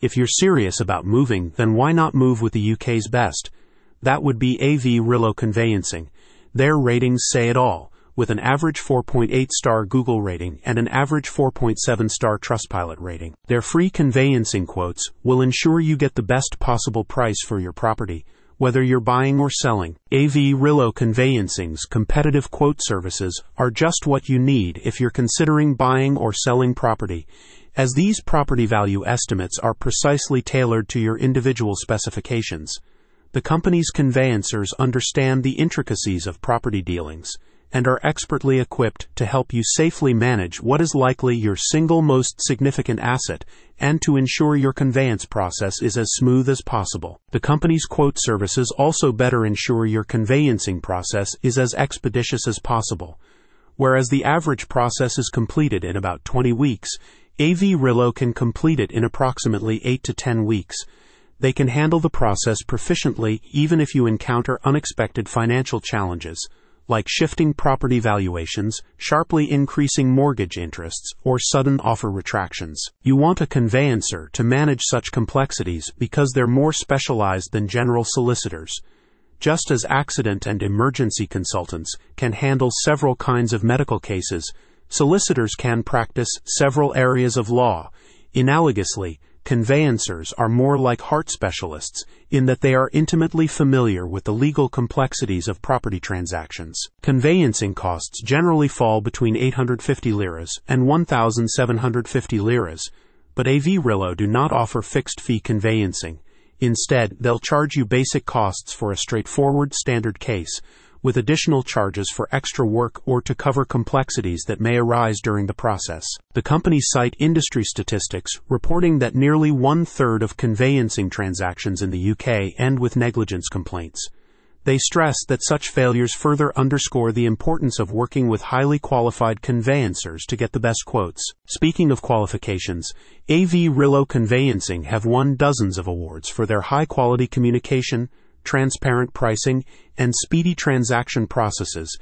If you're serious about moving, then why not move with the UK's best? That would be AVRillo Conveyancing. Their ratings say it all, with an average 4.8 star Google rating and an average 4.7 star Trustpilot rating. Their free conveyancing quotes will ensure you get the best possible price for your property whether you're buying or selling. AVRillo Conveyancing's competitive quote services are just what you need if you're considering buying or selling property, as these property value estimates are precisely tailored to your individual specifications. The company's conveyancers understand the intricacies of property dealings and are expertly equipped to help you safely manage what is likely your single most significant asset and to ensure your conveyance process is as smooth as possible. The company's quote services also better ensure your conveyancing process is as expeditious as possible. Whereas the average process is completed in about 20 weeks, AVRillo can complete it in approximately 8 to 10 weeks. They can handle the process proficiently even if you encounter unexpected financial challenges like shifting property valuations, sharply increasing mortgage interests, or sudden offer retractions. You want a conveyancer to manage such complexities because they're more specialized than general solicitors. Just as accident and emergency consultants can handle several kinds of medical cases, solicitors can practice several areas of law. Analogously, Conveyancers are more like heart specialists in that they are intimately familiar with the legal complexities of property transactions. Conveyancing costs generally fall between 850 liras and 1,750 liras, but AVRillo do not offer fixed fee conveyancing. Instead, they'll charge you basic costs for a straightforward standard case, with additional charges for extra work or to cover complexities that may arise during the process. The companies cite industry statistics reporting that nearly one third of conveyancing transactions in the UK end with negligence complaints. They stress that such failures further underscore the importance of working with highly qualified conveyancers to get the best quotes. Speaking of qualifications, AVRillo Conveyancing have won dozens of awards for their high quality communication, transparent pricing, and speedy transaction processes.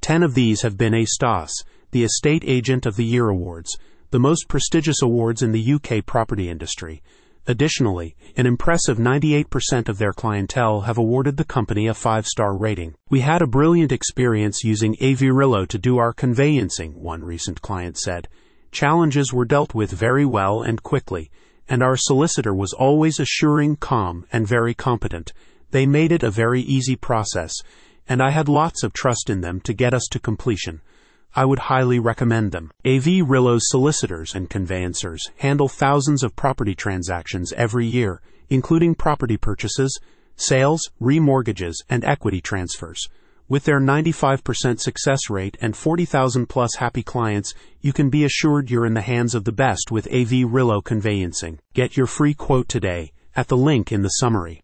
Ten of these have been ESTAS, the Estate Agent of the Year Awards, the most prestigious awards in the UK property industry. Additionally, an impressive 98% of their clientele have awarded the company a five star rating. We had a brilliant experience using AVRillo to do our conveyancing, one recent client said. Challenges were dealt with very well and quickly, and our solicitor was always assuring, calm, and very competent. They made it a very easy process, and I had lots of trust in them to get us to completion. I would highly recommend them. AVRillo's solicitors and conveyancers handle thousands of property transactions every year, including property purchases, sales, remortgages, and equity transfers. With their 95% success rate and 40,000 plus happy clients, you can be assured you're in the hands of the best with AVRillo Conveyancing. Get your free quote today at the link in the summary.